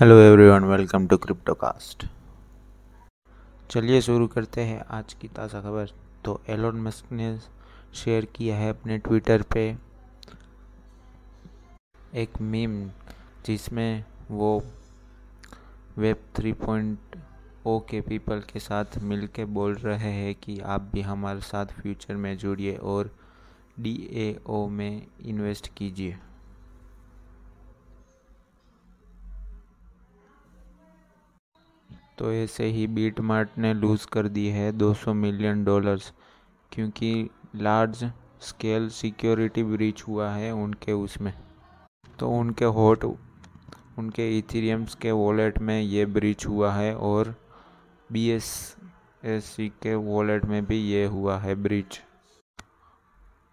Hello everyone welcome to Cryptocast चलिए शुरू करते हैं आज की ताज़ा खबर। तो एलोन मस्क ने शेयर किया है अपने ट्विटर पे एक मीम जिसमें वो वेब थ्री पॉइंट ओ के पीपल के साथ मिलके बोल रहे हैं कि आप भी हमारे साथ फ्यूचर में जुड़िए और डी में इन्वेस्ट कीजिए। तो ऐसे ही बीट मार्ट ने लूज़ कर दी है 200 मिलियन डॉलर्स क्योंकि लार्ज स्केल सिक्योरिटी ब्रीच हुआ है उनके उसमें। तो उनके हॉट उनके इथेरियम्स के वॉलेट में ये ब्रीच हुआ है और बी एस एस सी के वॉलेट में भी ये हुआ है ब्रीच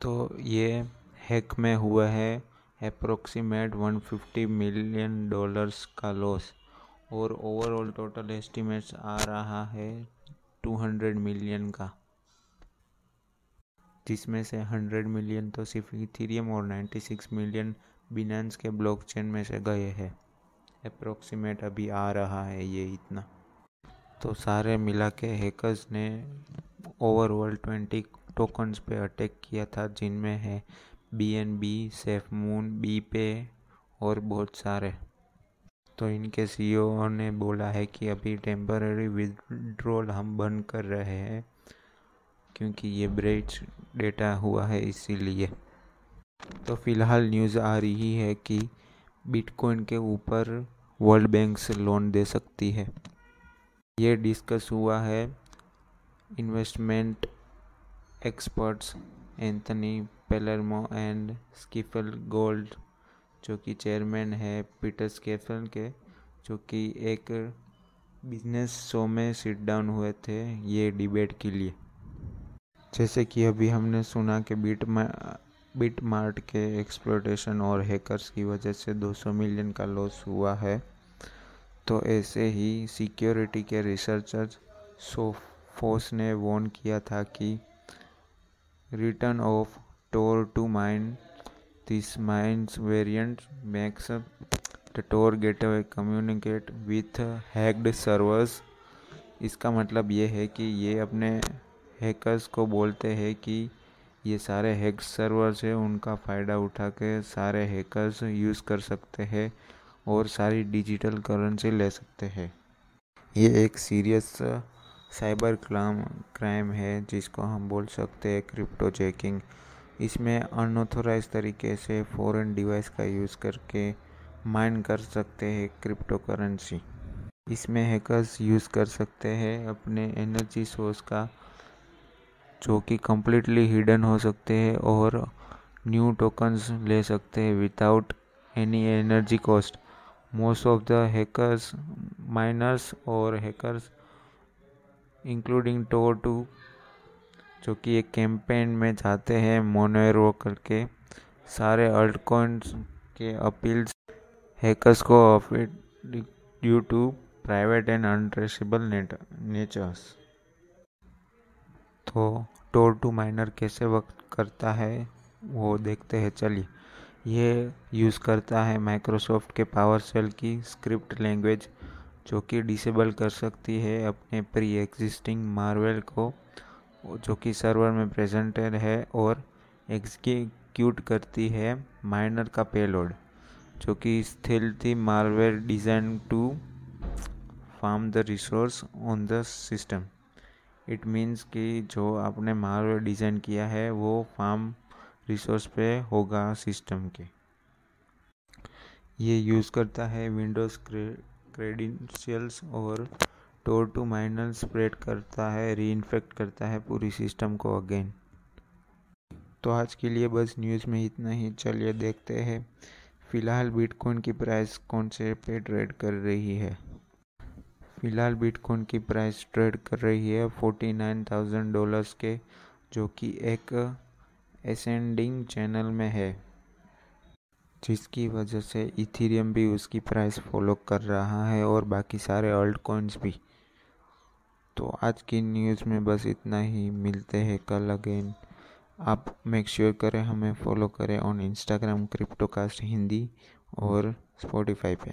तो ये हैक में हुआ है अप्रोक्सीमेट 150 मिलियन डॉलर्स का लॉस और ओवरऑल टोटल एस्टिमेट्स आ रहा है 200 मिलियन का, जिसमें से 100 मिलियन तो सिर्फ़ इथीरियम और 96 मिलियन बिनेंस के ब्लॉकचेन में से गए हैं। अप्रोक्सीमेट अभी आ रहा है ये इतना। तो सारे मिला के हैकर्स ने ओवरऑल 20 टोकन्स पे अटैक किया था, जिनमें है B N B SafeMoon B pay और बहुत सारे। तो इनके सीईओ ने बोला है कि अभी टेम्पररी विड्रॉल हम बंद कर रहे हैं, क्योंकि ये ब्रेच डेटा हुआ है इसीलिए। तो फ़िलहाल न्यूज़ आ रही है कि बिटकॉइन के ऊपर वर्ल्ड बैंक से लोन दे सकती है। ये डिस्कस हुआ है investment experts Anthony Palermo and स्कीफल gold जो कि चेयरमैन है पीटर स्केफल के, जो कि एक बिज़नेस शो में सिट डाउन हुए थे ये डिबेट के लिए। जैसे कि अभी हमने सुना कि बीट बिट मार्ट के एक्सप्लोटेशन और हैकर्स की वजह से 200 मिलियन का लॉस हुआ है। तो ऐसे ही सिक्योरिटी के रिसर्चर सोफोस ने वॉर्न किया था कि return of Tor2Mine This Minds variant makes the Tor gateway communicate with hacked servers. इसका मतलब ये है कि ये अपने हैकर्स को बोलते हैं कि ये सारे हैक सर्वर्स हैं, उनका फ़ायदा उठा के सारे हैकर्स यूज़ कर सकते हैं और सारी डिजिटल करेंसी ले सकते हैं ये एक सीरियस साइबर क्लाम क्राइम है, जिसको हम बोल सकते हैं क्रिप्टो चेकिंग इसमें अनऑथोराइज तरीके से फॉरेन डिवाइस का यूज़ करके माइन कर सकते हैं क्रिप्टो करेंसी इसमें हैकर्स यूज़ कर सकते हैं अपने एनर्जी सोर्स का, जो कि कम्प्लीटली हिडन हो सकते हैं और न्यू टोकन्स ले सकते हैं without any energy cost most of the hackers miners और हैकर्स इंक्लूडिंग टोर टू जो कि एक कैंपेन में जाते हैं मोनेरो करके, सारे अल्ट कॉइन्स के अपील्स हैकर्स को due to private and untraceable natures तो टोर टू माइनर कैसे वर्क करता है, वो देखते हैं, चलिए। ये यूज़ करता है माइक्रोसॉफ्ट के पावर सेल की स्क्रिप्ट लैंग्वेज जो कि डिसेबल कर सकती है अपने प्री एग्जिस्टिंग मार्वल को। जो कि सर्वर में प्रेजेंटेड है और एग्जीक्यूट करती है माइनर का पेलोड जो कि stealth malware design to farm the resource on the system it means कि जो आपने मालवेयर डिज़ाइन किया है वो फार्म रिसोर्स पे होगा सिस्टम के। ये यूज़ करता है विंडोज़ क्रेडेंशियल्स और टोर टू माइनल स्प्रेड करता है री इन्फेक्ट करता है पूरी सिस्टम को अगेन। तो आज के लिए बस न्यूज़ में इतना ही। चलिए देखते हैं, फ़िलहाल बिटकॉइन की प्राइस कौन से पे ट्रेड कर रही है? फ़िलहाल बिटकॉइन की प्राइस ट्रेड कर रही है फोर्टी नाइन थाउज़ेंड डॉलर्स के, जो कि एक एसेंडिंग चैनल में है, जिसकी वजह से इथीरियम भी उसकी प्राइस फॉलो कर रहा है और बाकी सारे अल्ट कॉइन्स भी। तो आज की न्यूज़ में बस इतना ही। मिलते हैं कल अगेन आप मेक श्योर sure करें, हमें फॉलो करें ऑन इंस्टाग्राम क्रिप्टोकास्ट हिंदी और स्पॉटिफाई पे।